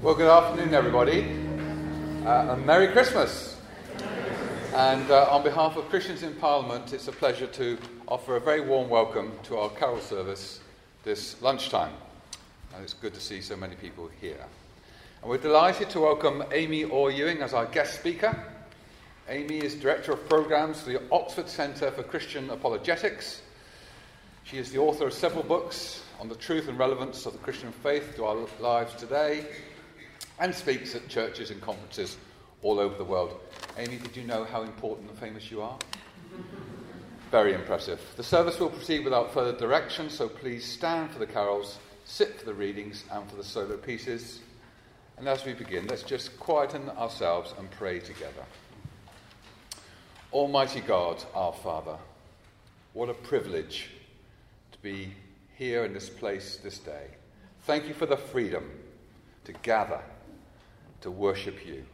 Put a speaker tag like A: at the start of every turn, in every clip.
A: Well, good afternoon, everybody, uh, and Merry Christmas. And uh, on behalf of Christians in Parliament, it's a pleasure to offer a very warm welcome to our carol service this lunchtime. And it's good to see so many people here. And we're delighted to welcome Amy Orr Ewing as our guest speaker. Amy is Director of Programs for the Oxford Centre for Christian Apologetics. She is the author of several books on the truth and relevance of the Christian faith to our lives today and speaks at churches and conferences all over the world. Amy, did you know how important and famous you are? Very impressive. The service will proceed without further direction, so please stand for the carols, sit for the readings, and for the solo pieces. And as we begin, let's just quieten ourselves and pray together. Almighty God, our Father, what a privilege to be here in this place this day. Thank you for the freedom to gather to worship you.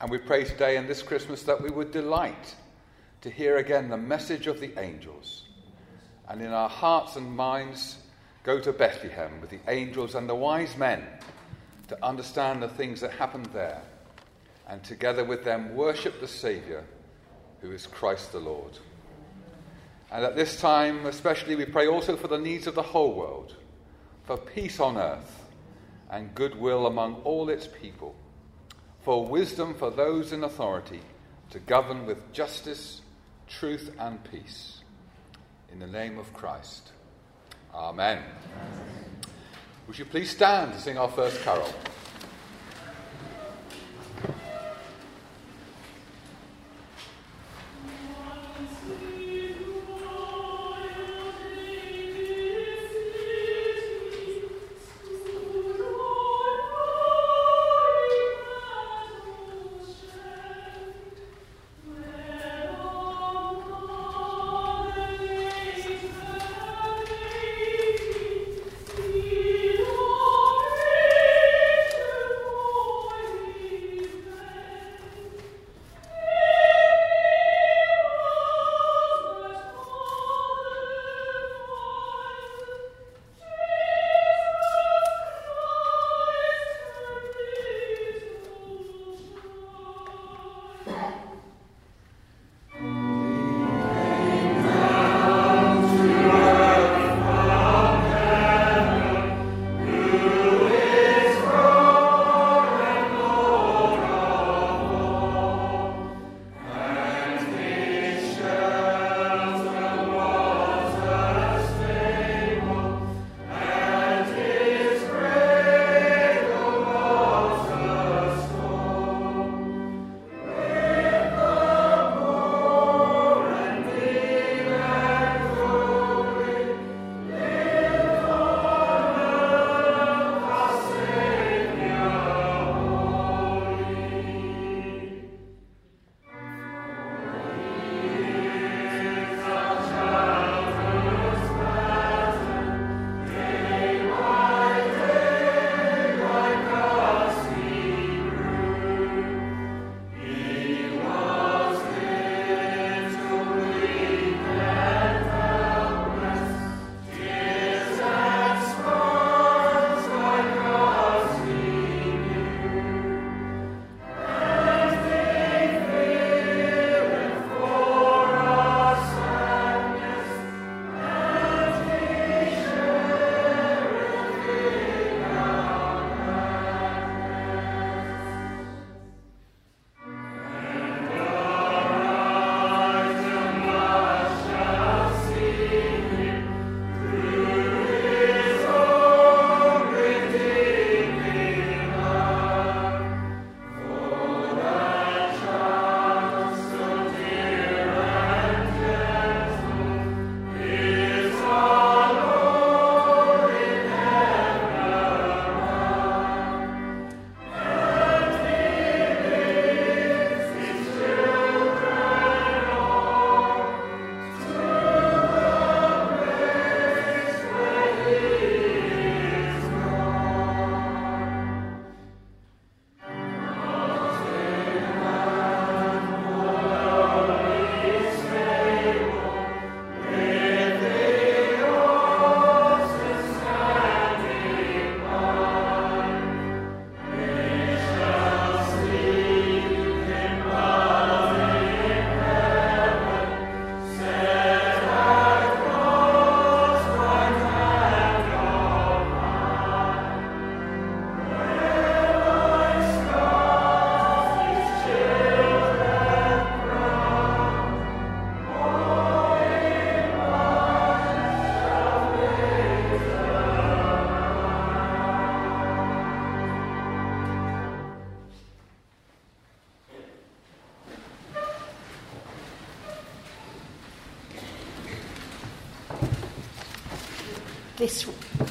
A: And we pray today and this Christmas that we would delight to hear again the message of the angels. And in our hearts and minds, go to Bethlehem with the angels and the wise men to understand the things that happened there. And together with them, worship the Saviour, who is Christ the Lord. And at this time, especially, we pray also for the needs of the whole world, for peace on earth and goodwill among all its people, for wisdom for those in authority to govern with justice, truth, and peace. In the name of Christ. Amen. Amen. Would you please stand to sing our first carol?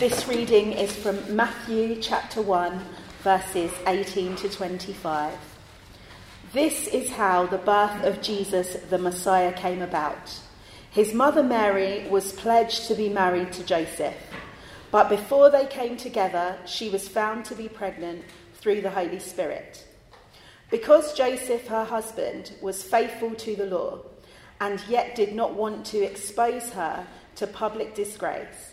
B: This, reading is from Matthew chapter 1, verses 18 to 25. This is how the birth of Jesus the Messiah came about. His mother Mary was pledged to be married to Joseph, but before they came together, she was found to be pregnant through the Holy Spirit. Because Joseph, her husband, was faithful to the law and yet did not want to expose her to public disgrace,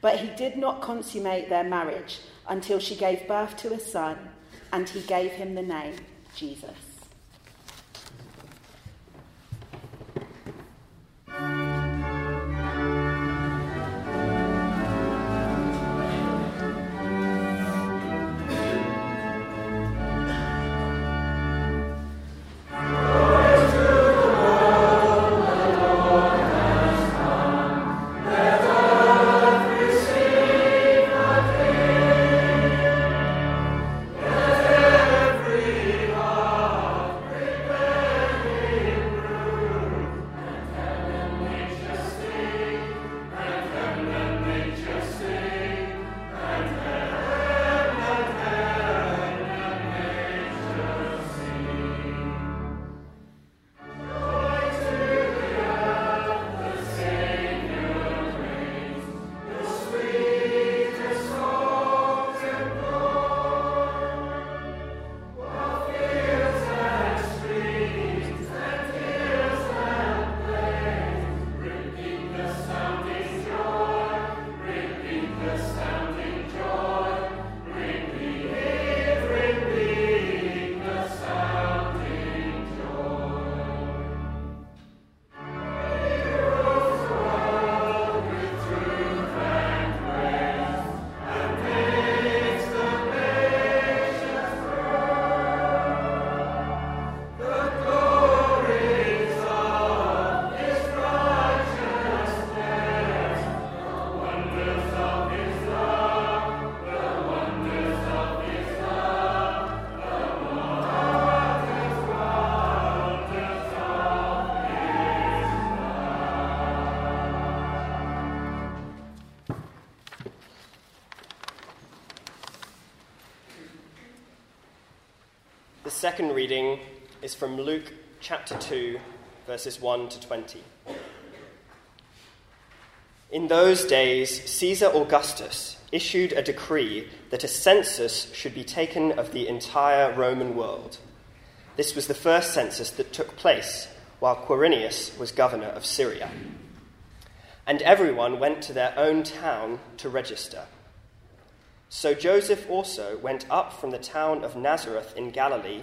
B: But he did not consummate their marriage until she gave birth to a son, and he gave him the name Jesus.
C: Second reading is from Luke chapter 2, verses 1 to 20. In those days, Caesar Augustus issued a decree that a census should be taken of the entire Roman world. This was the first census that took place while Quirinius was governor of Syria. And everyone went to their own town to register. So Joseph also went up from the town of Nazareth in Galilee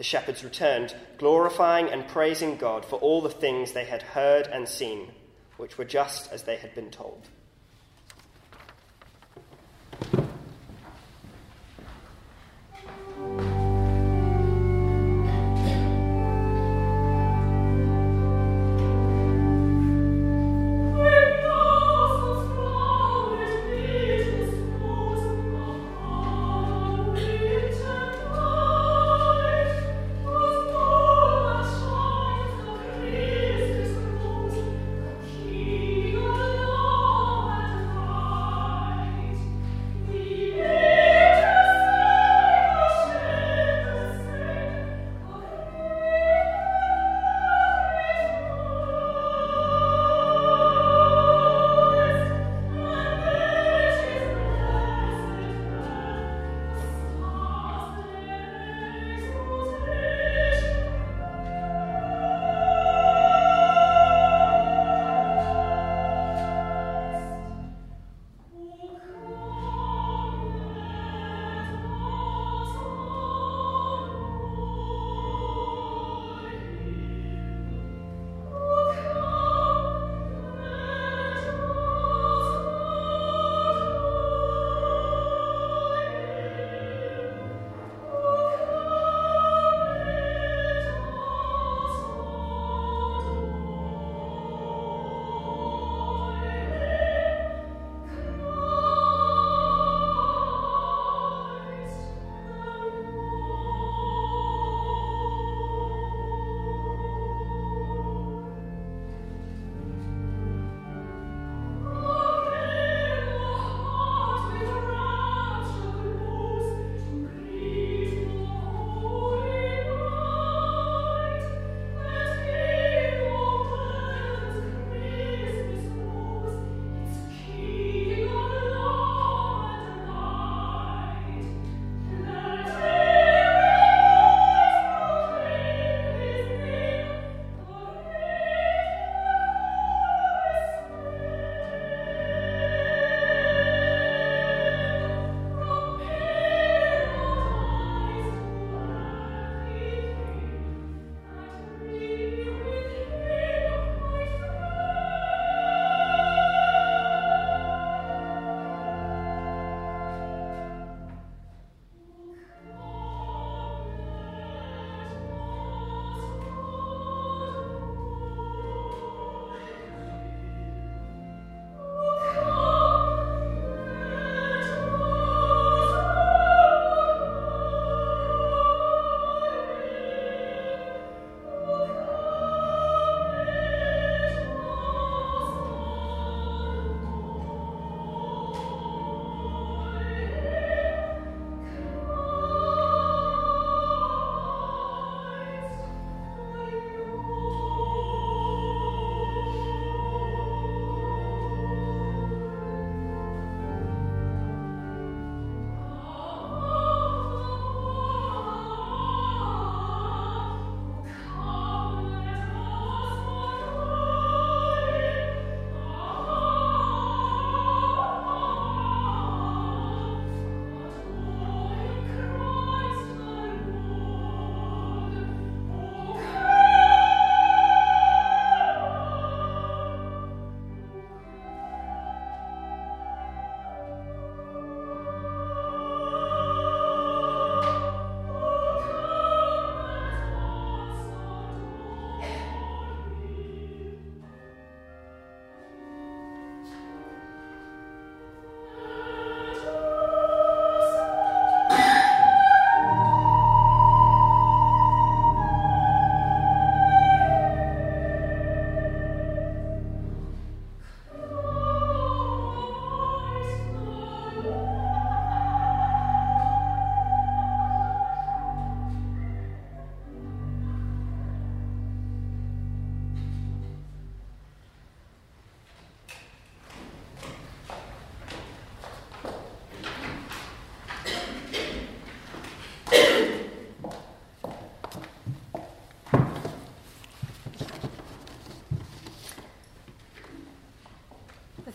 C: The shepherds returned, glorifying and praising God for all the things they had heard and seen, which were just as they had been told.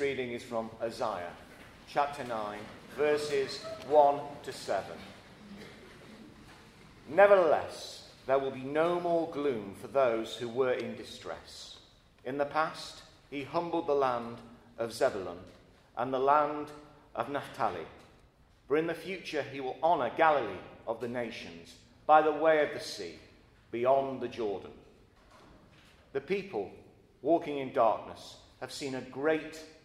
D: Reading is from Isaiah chapter 9, verses 1 to 7. Nevertheless, there will be no more gloom for those who were in distress. In the past, he humbled the land of Zebulun and the land of Naphtali. But in the future, he will honour Galilee of the nations by the way of the sea, beyond the Jordan. The people walking in darkness have seen a great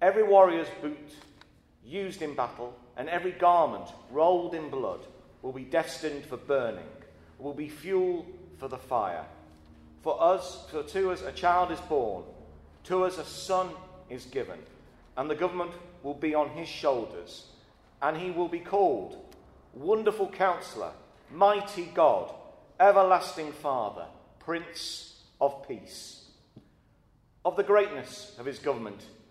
D: Every warrior's boot used in battle and every garment rolled in blood will be destined for burning, will be fuel for the fire. For us, for to us a child is born, to us a son is given, and the government will be on his shoulders, and he will be called Wonderful Counselor, Mighty God, Everlasting Father, Prince of Peace. Of the greatness of his government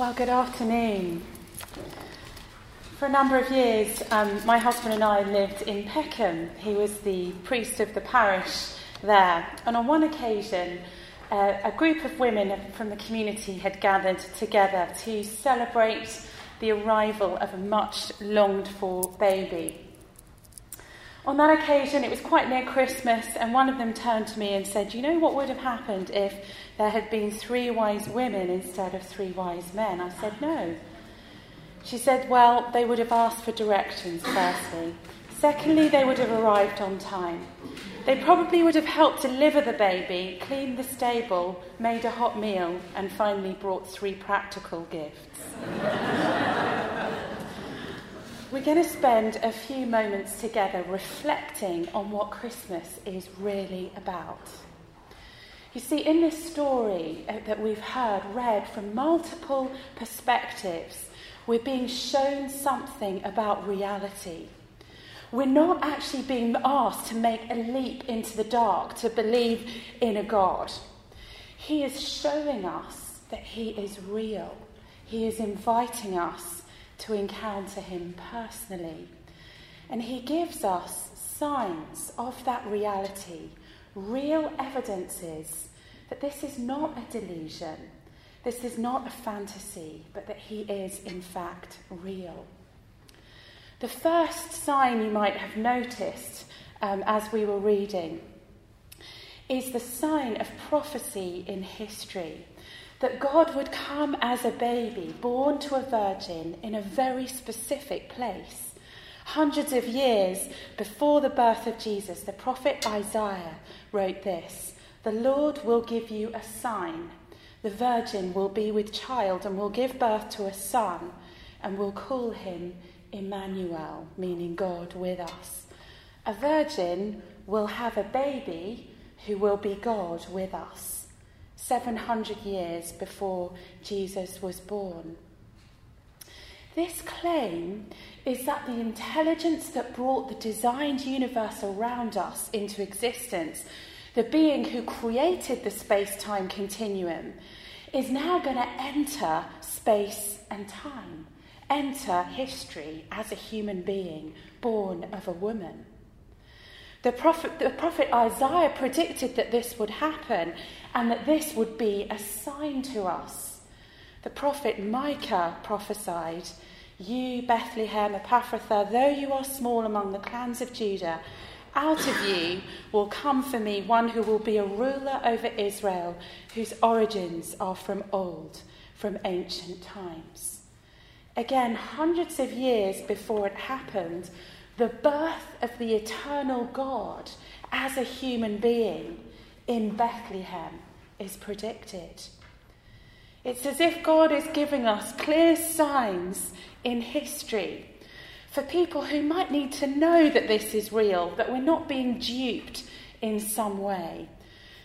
E: Well, good afternoon. For a number of years, um, my husband and I lived in Peckham. He was the priest of the parish there. And on one occasion, uh, a group of women from the community had gathered together to celebrate the arrival of a much longed for baby. On that occasion, it was quite near Christmas, and one of them turned to me and said, You know what would have happened if there had been three wise women instead of three wise men? I said, No. She said, Well, they would have asked for directions, firstly. Secondly, they would have arrived on time. They probably would have helped deliver the baby, cleaned the stable, made a hot meal, and finally brought three practical gifts. We're going to spend a few moments together reflecting on what Christmas is really about. You see, in this story uh, that we've heard read from multiple perspectives, we're being shown something about reality. We're not actually being asked to make a leap into the dark to believe in a God. He is showing us that He is real. He is inviting us to encounter Him personally. And He gives us signs of that reality, real evidences that this is not a delusion, this is not a fantasy, but that he is, in fact, real. The first sign you might have noticed um, as we were reading is the sign of prophecy in history that God would come as a baby, born to a virgin in a very specific place. Hundreds of years before the birth of Jesus, the prophet Isaiah wrote this The Lord will give you a sign. The virgin will be with child and will give birth to a son and will call him Emmanuel, meaning God with us. A virgin will have a baby who will be God with us, 700 years before Jesus was born. This claim is that the intelligence that brought the designed universe around us into existence the being who created the space time continuum, is now going to enter space and time, enter history as a human being born of a woman. The prophet, the prophet Isaiah predicted that this would happen and that this would be a sign to us. The prophet Micah prophesied, You, Bethlehem Ephrathah, though you are small among the clans of Judah, out of you will come for me one who will be a ruler over Israel, whose origins are from old. from ancient times. Again, hundreds of years before it happened, the birth of the eternal God as a human being in Bethlehem is predicted. It's as if God is giving us clear signs in history for people who might need to know that this is real, that we're not being duped in some way.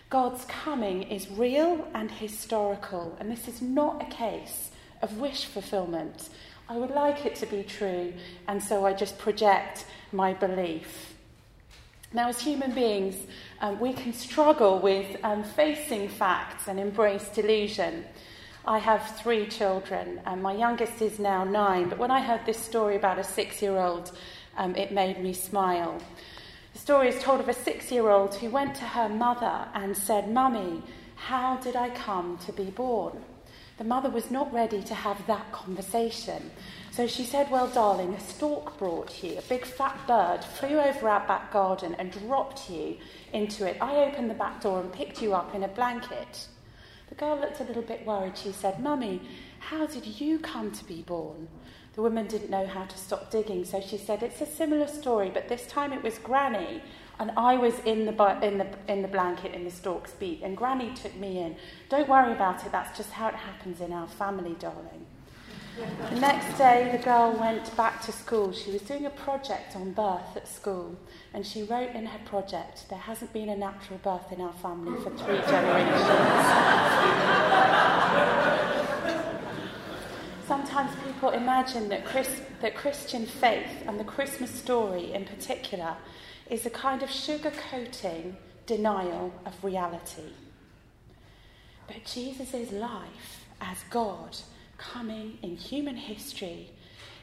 E: God's coming is real and historical, and this is not a case of wish fulfillment. I would like it to be true, and so I just project my belief. Now, as human beings, um, we can struggle with um, facing facts and embrace delusion. I have three children, and my youngest is now nine. But when I heard this story about a six year old, um, it made me smile. The story is told of a six year old who went to her mother and said, Mummy, how did I come to be born? The mother was not ready to have that conversation. So she said, Well, darling, a stork brought you, a big fat bird flew over our back garden and dropped you into it. I opened the back door and picked you up in a blanket. The girl looked a little bit worried. She said, Mummy, how did you come to be born? The woman didn't know how to stop digging, so she said, It's a similar story, but this time it was Granny, and I was in the, in the, in the blanket in the stork's beak, and Granny took me in. Don't worry about it, that's just how it happens in our family, darling. The next day, the girl went back to school. She was doing a project on birth at school, and she wrote in her project, There hasn't been a natural birth in our family for three generations. Sometimes people imagine that, Chris, that Christian faith and the Christmas story in particular is a kind of sugar coating denial of reality. But Jesus' life as God coming in human history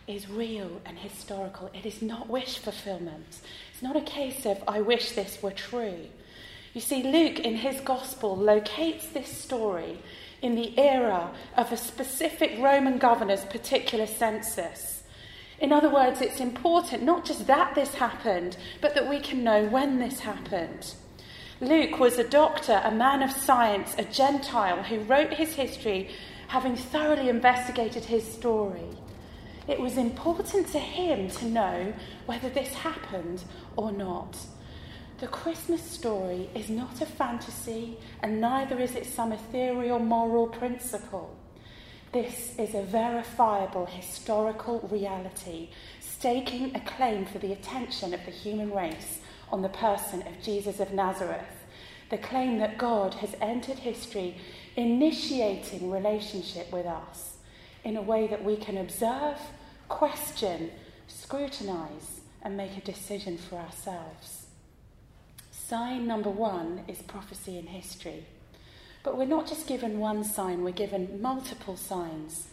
E: is real and historical. It is not wish fulfillment. Not a case of, I wish this were true. You see, Luke in his gospel locates this story in the era of a specific Roman governor's particular census. In other words, it's important not just that this happened, but that we can know when this happened. Luke was a doctor, a man of science, a Gentile who wrote his history having thoroughly investigated his story. It was important to him to know whether this happened or not. The Christmas story is not a fantasy, and neither is it some ethereal moral principle. This is a verifiable historical reality, staking a claim for the attention of the human race on the person of Jesus of Nazareth. The claim that God has entered history initiating relationship with us in a way that we can observe, question, scrutinize, and make a decision for ourselves. Sign number one is prophecy in history. But we're not just given one sign, we're given multiple signs.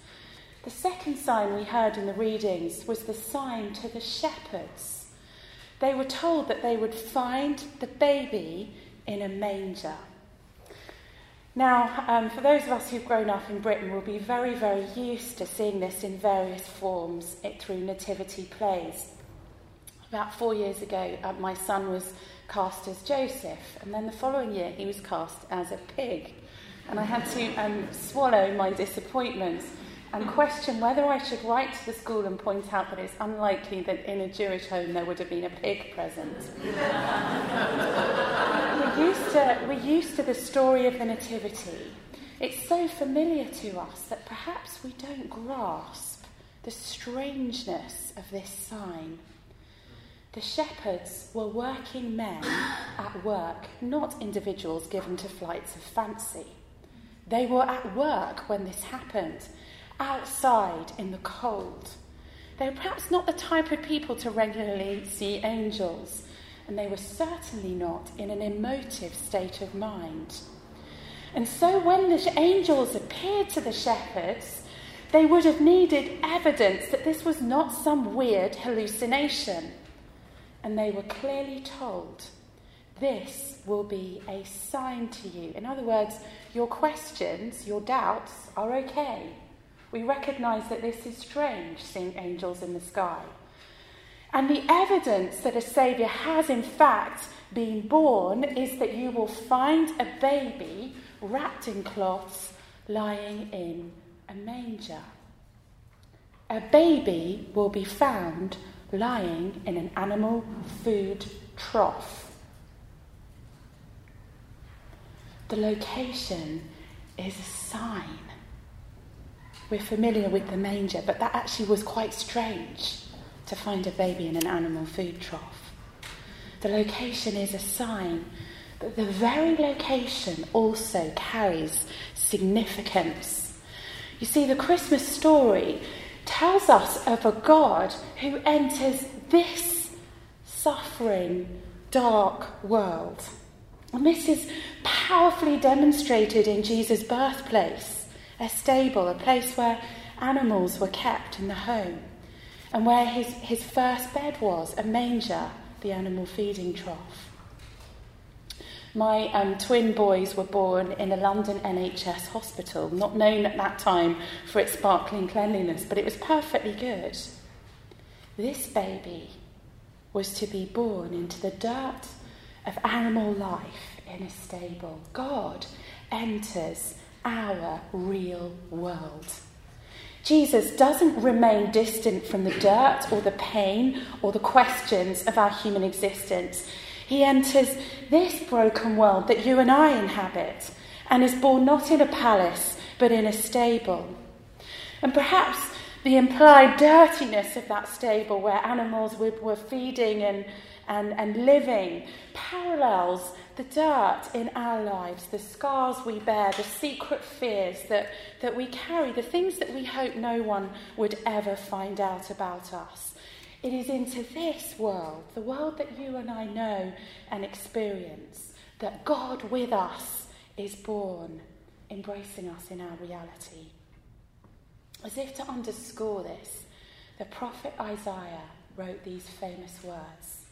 E: The second sign we heard in the readings was the sign to the shepherds. They were told that they would find the baby in a manger. Now, um, for those of us who've grown up in Britain, we'll be very, very used to seeing this in various forms it, through nativity plays. About four years ago, uh, my son was cast as Joseph, and then the following year, he was cast as a pig. And I had to um, swallow my disappointment and question whether I should write to the school and point out that it's unlikely that in a Jewish home there would have been a pig present. we're, used to, we're used to the story of the Nativity. It's so familiar to us that perhaps we don't grasp the strangeness of this sign. The shepherds were working men at work, not individuals given to flights of fancy. They were at work when this happened outside in the cold. They were perhaps not the type of people to regularly see angels, and they were certainly not in an emotive state of mind. And so when the angels appeared to the shepherds, they would have needed evidence that this was not some weird hallucination. And they were clearly told, This will be a sign to you. In other words, your questions, your doubts are okay. We recognize that this is strange, seeing angels in the sky. And the evidence that a Saviour has, in fact, been born is that you will find a baby wrapped in cloths lying in a manger. A baby will be found lying in an animal food trough. The location is a sign. We're familiar with the manger, but that actually was quite strange to find a baby in an animal food trough. The location is a sign, but the very location also carries significance. You see, the Christmas story tells us of a God who enters this suffering, dark world. And this is powerfully demonstrated in Jesus' birthplace, a stable, a place where animals were kept in the home, and where his, his first bed was, a manger, the animal feeding trough. My um, twin boys were born in a London NHS hospital, not known at that time for its sparkling cleanliness, but it was perfectly good. This baby was to be born into the dirt of animal life in a stable. God enters our real world. Jesus doesn't remain distant from the dirt or the pain or the questions of our human existence. He enters this broken world that you and I inhabit and is born not in a palace but in a stable. And perhaps the implied dirtiness of that stable where animals were feeding and, and, and living parallels the dirt in our lives, the scars we bear, the secret fears that, that we carry, the things that we hope no one would ever find out about us. It is into this world, the world that you and I know and experience, that God with us is born, embracing us in our reality. As if to underscore this, the prophet Isaiah wrote these famous words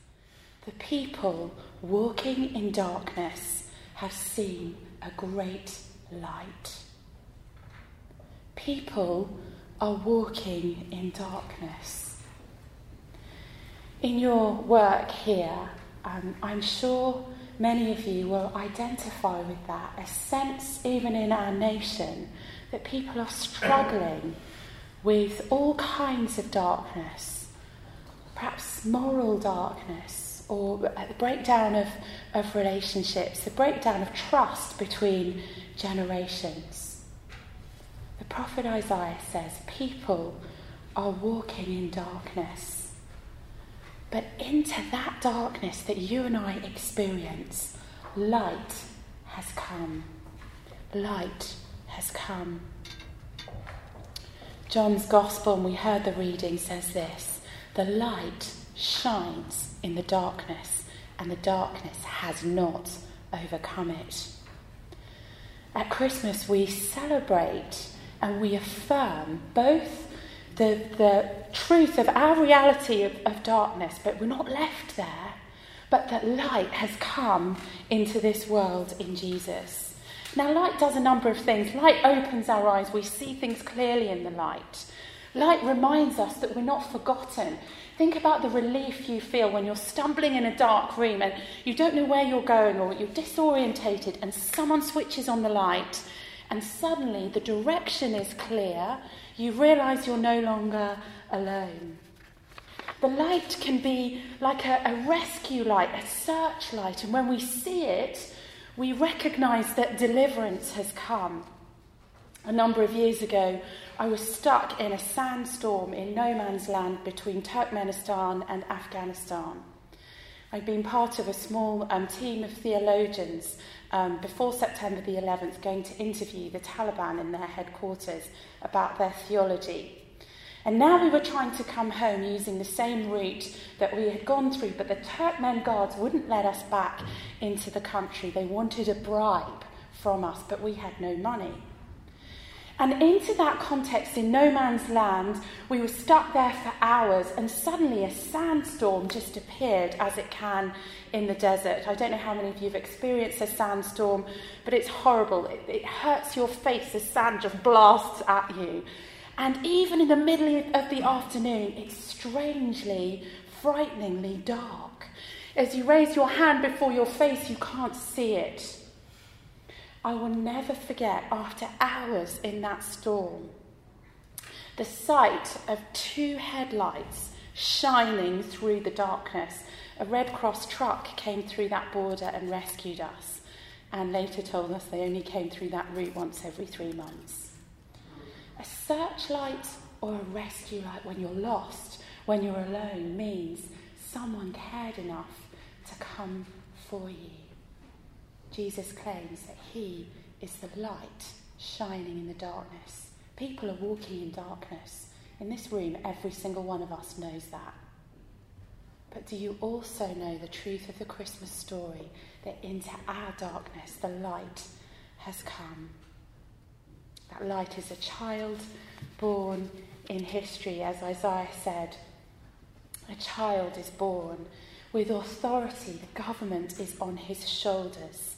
E: The people walking in darkness have seen a great light. People are walking in darkness in your work here, um, I'm sure many of you will identify with that, a sense, even in our nation, that people are struggling with all kinds of darkness, perhaps moral darkness, or the breakdown of, of relationships, the breakdown of trust between generations. The prophet Isaiah says people are walking in darkness. But into that darkness that you and I experience, light has come. Light has come. John's Gospel, and we heard the reading, says this The light shines in the darkness, and the darkness has not overcome it. At Christmas, we celebrate and we affirm both the, the truth of our reality of, of darkness, but we're not left there, but that light has come into this world in Jesus. Now, light does a number of things. Light opens our eyes, we see things clearly in the light. Light reminds us that we're not forgotten. Think about the relief you feel when you're stumbling in a dark room and you don't know where you're going or you're disorientated and someone switches on the light and suddenly the direction is clear you realize you're no longer alone. The light can be like a, a rescue light, a searchlight, and when we see it, we recognize that deliverance has come. A number of years ago, I was stuck in a sandstorm in no man's land between Turkmenistan and Afghanistan. I'd been part of a small um, team of theologians um, before September the 11th going to interview the Taliban in their headquarters about their theology. And now we were trying to come home using the same route that we had gone through, but the Turkmen guards wouldn't let us back into the country. They wanted a bribe from us, but we had no money. And into that context, in no man's land, we were stuck there for hours, and suddenly a sandstorm just appeared as it can in the desert. I don't know how many of you have experienced a sandstorm, but it's horrible. It, it hurts your face, the sand just blasts at you. And even in the middle of the afternoon, it's strangely, frighteningly dark. As you raise your hand before your face, you can't see it. I will never forget, after hours in that storm, The sight of two headlights shining through the darkness. A Red Cross truck came through that border and rescued us, and later told us they only came through that route once every three months. A searchlight or a rescue light when you're lost, when you're alone, means someone cared enough to come for you. Jesus claims that he is the light shining in the darkness. People are walking in darkness. In this room, every single one of us knows that. But do you also know the truth of the Christmas story that into our darkness the light has come? That light is a child born in history, as Isaiah said. A child is born with authority, the government is on his shoulders.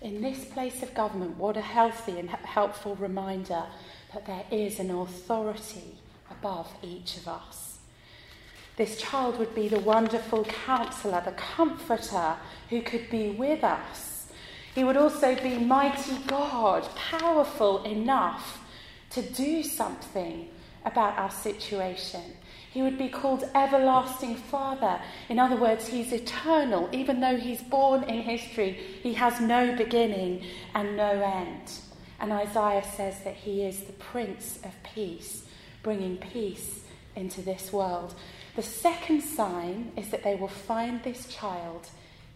E: In this place of government, what a healthy and helpful reminder that there is an authority above each of us. This child would be the wonderful counselor, the comforter who could be with us. He would also be mighty God, powerful enough to do something about our situation. He would be called Everlasting Father. In other words, He's eternal. Even though He's born in history, He has no beginning and no end. And Isaiah says that He is the Prince of Peace, bringing peace into this world. The second sign is that they will find this child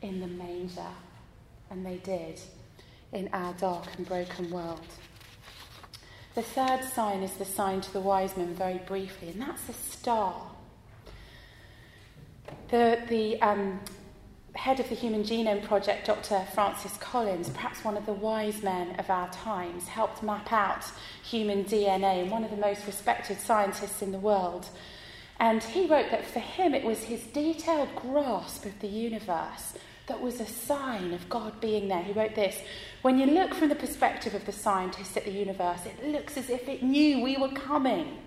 E: in the manger. And they did in our dark and broken world. The third sign is the sign to the wise men, very briefly, and that's a star. The, the um, head of the Human Genome Project, Dr. Francis Collins, perhaps one of the wise men of our times, helped map out human DNA and one of the most respected scientists in the world. And he wrote that for him it was his detailed grasp of the universe that was a sign of God being there. He wrote this When you look from the perspective of the scientists at the universe, it looks as if it knew we were coming.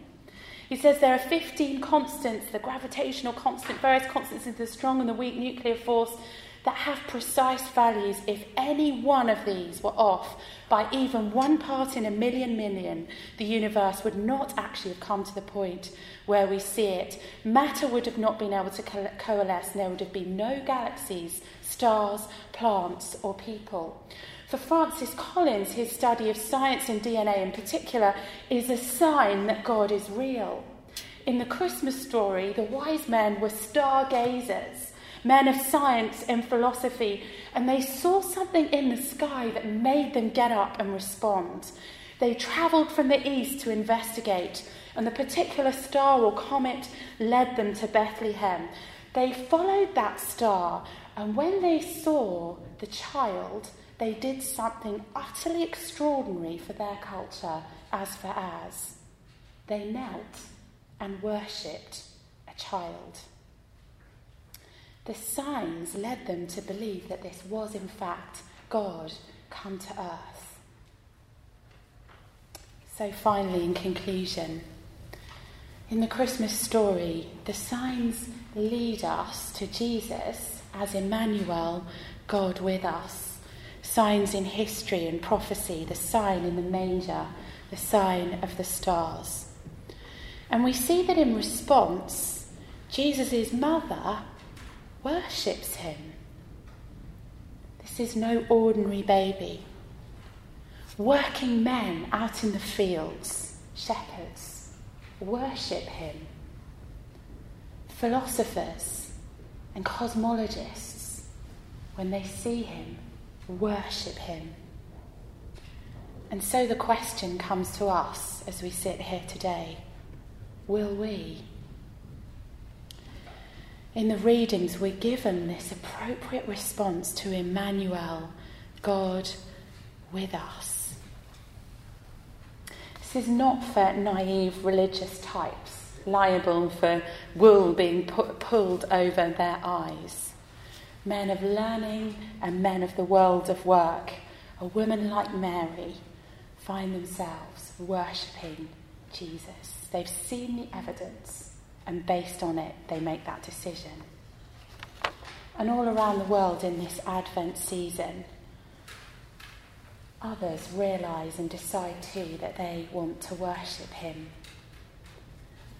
E: He says there are 15 constants, the gravitational constant, various constants in the strong and the weak nuclear force, that have precise values. If any one of these were off by even one part in a million million, the universe would not actually have come to the point where we see it. Matter would have not been able to co- coalesce, and there would have been no galaxies, stars, plants, or people. For Francis Collins, his study of science and DNA in particular is a sign that God is real. In the Christmas story, the wise men were stargazers, men of science and philosophy, and they saw something in the sky that made them get up and respond. They travelled from the east to investigate, and the particular star or comet led them to Bethlehem. They followed that star, and when they saw the child, they did something utterly extraordinary for their culture as for ours. They knelt and worshipped a child. The signs led them to believe that this was, in fact, God come to earth. So, finally, in conclusion, in the Christmas story, the signs lead us to Jesus as Emmanuel, God with us. Signs in history and prophecy, the sign in the manger, the sign of the stars. And we see that in response, Jesus' mother worships him. This is no ordinary baby. Working men out in the fields, shepherds, worship him. Philosophers and cosmologists, when they see him, worship him. And so the question comes to us as we sit here today will we? In the readings, we're given this appropriate response to Emmanuel, God with us. This is not for naive religious types, liable for wool being pu- pulled over their eyes. Men of learning and men of the world of work, a woman like Mary, find themselves worshipping Jesus. They've seen the evidence, and based on it, they make that decision. And all around the world in this Advent season, others realise and decide too that they want to worship Him.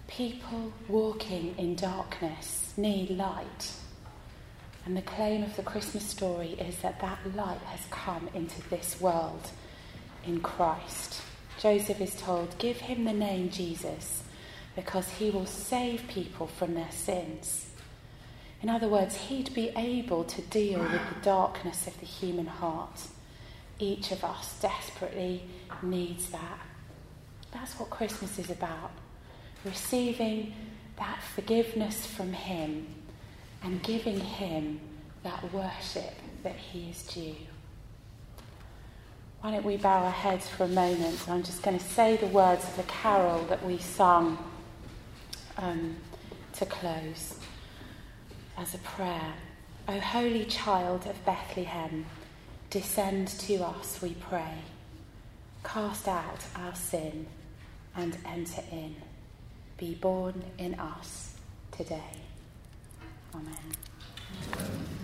E: People walking in darkness need light. And the claim of the Christmas story is that that light has come into this world in Christ. Joseph is told, Give him the name Jesus because he will save people from their sins. In other words, he'd be able to deal with the darkness of the human heart. Each of us desperately needs that. That's what Christmas is about receiving that forgiveness from Him and giving Him that worship that He is due. Why don't we bow our heads for a moment? I'm just going to say the words of the carol that we sung um, to close as a prayer. O holy child of Bethlehem, descend to us, we pray. Cast out our sin and enter in. Be born in us today. Amen.
F: Please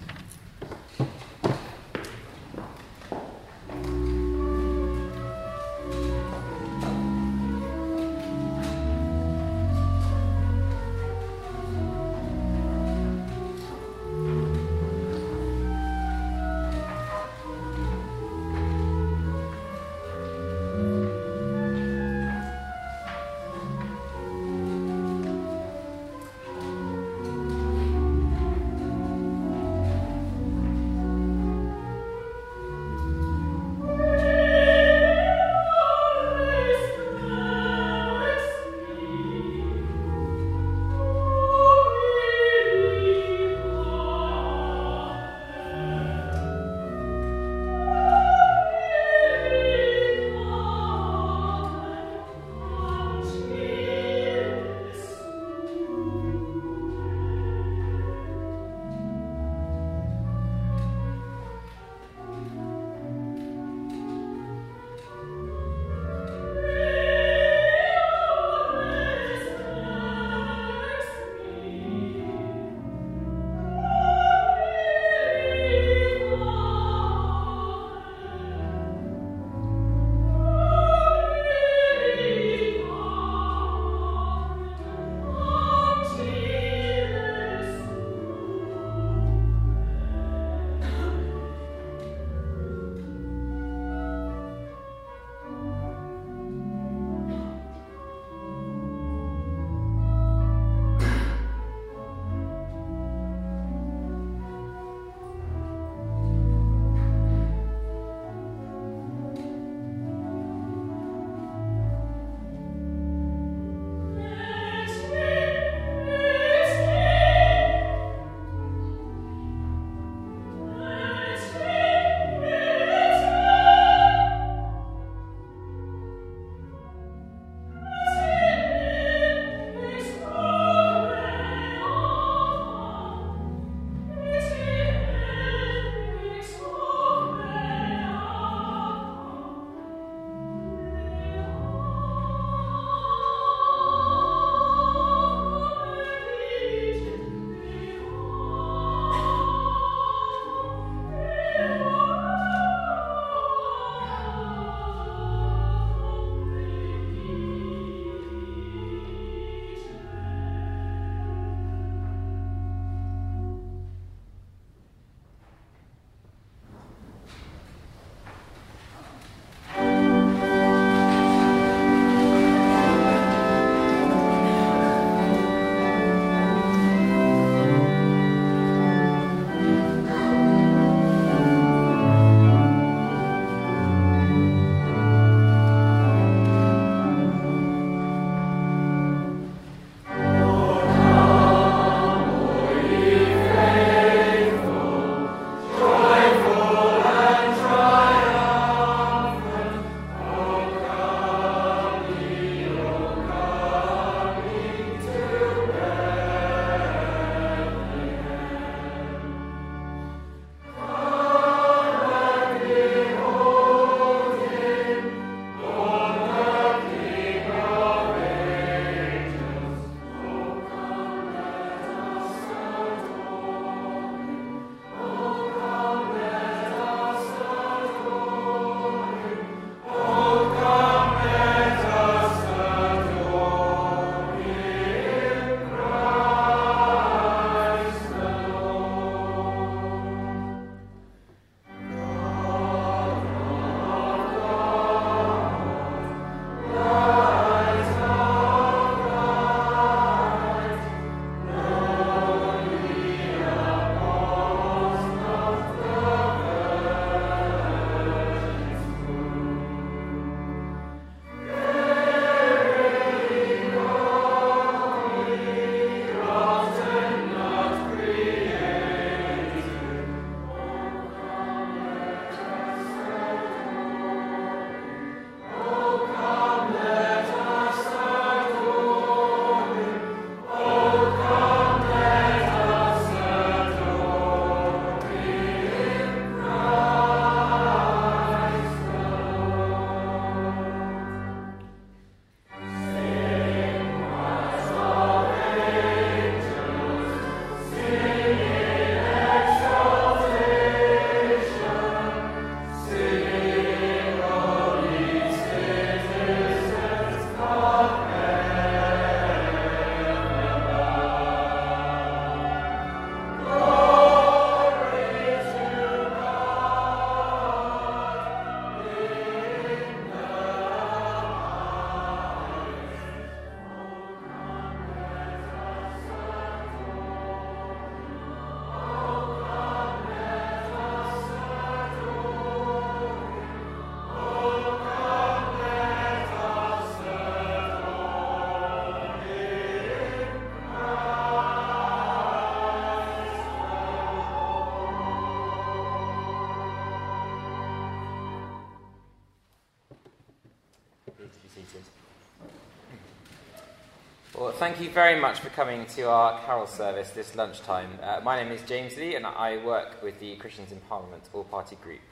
F: thank you very much for coming to our carol service this lunchtime. Uh, my name is James Lee, and I work with the Christians in Parliament All Party Group.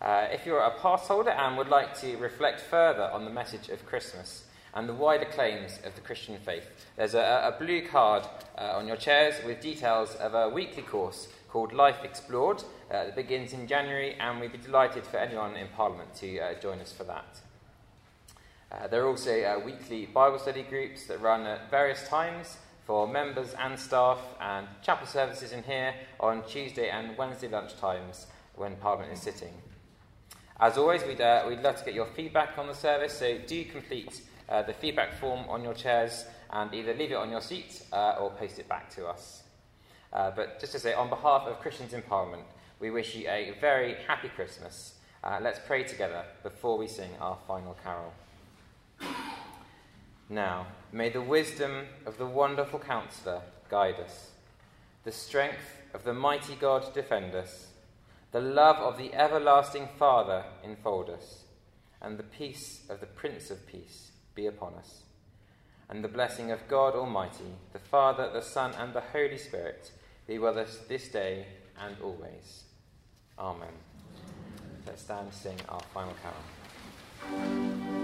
F: Uh, if you're a pass holder and would like to reflect further on the message of Christmas and the wider claims of the Christian faith, there's a, a blue card uh, on your chairs with details of a weekly course called Life Explored uh, that begins in January, and we'd be delighted for anyone in Parliament to uh, join us for that. Uh, there are also uh, weekly Bible study groups that run at various times for members and staff, and chapel services in here on Tuesday and Wednesday lunchtimes when Parliament is sitting. As always, we'd, uh, we'd love to get your feedback on the service, so do complete uh, the feedback form on your chairs and either leave it on your seat uh, or post it back to us. But just to say, on behalf of Christians in Parliament, we wish you a very happy Christmas. let's pray together before we sing our final carol. Now, may the wisdom of the wonderful counselor guide us, the strength of the mighty God defend us, the love of the everlasting Father enfold us, and the peace of the Prince of Peace be upon us. And the blessing of God Almighty, the Father, the Son, and the Holy Spirit be with us this day and always. Amen. Let's stand and sing our final carol.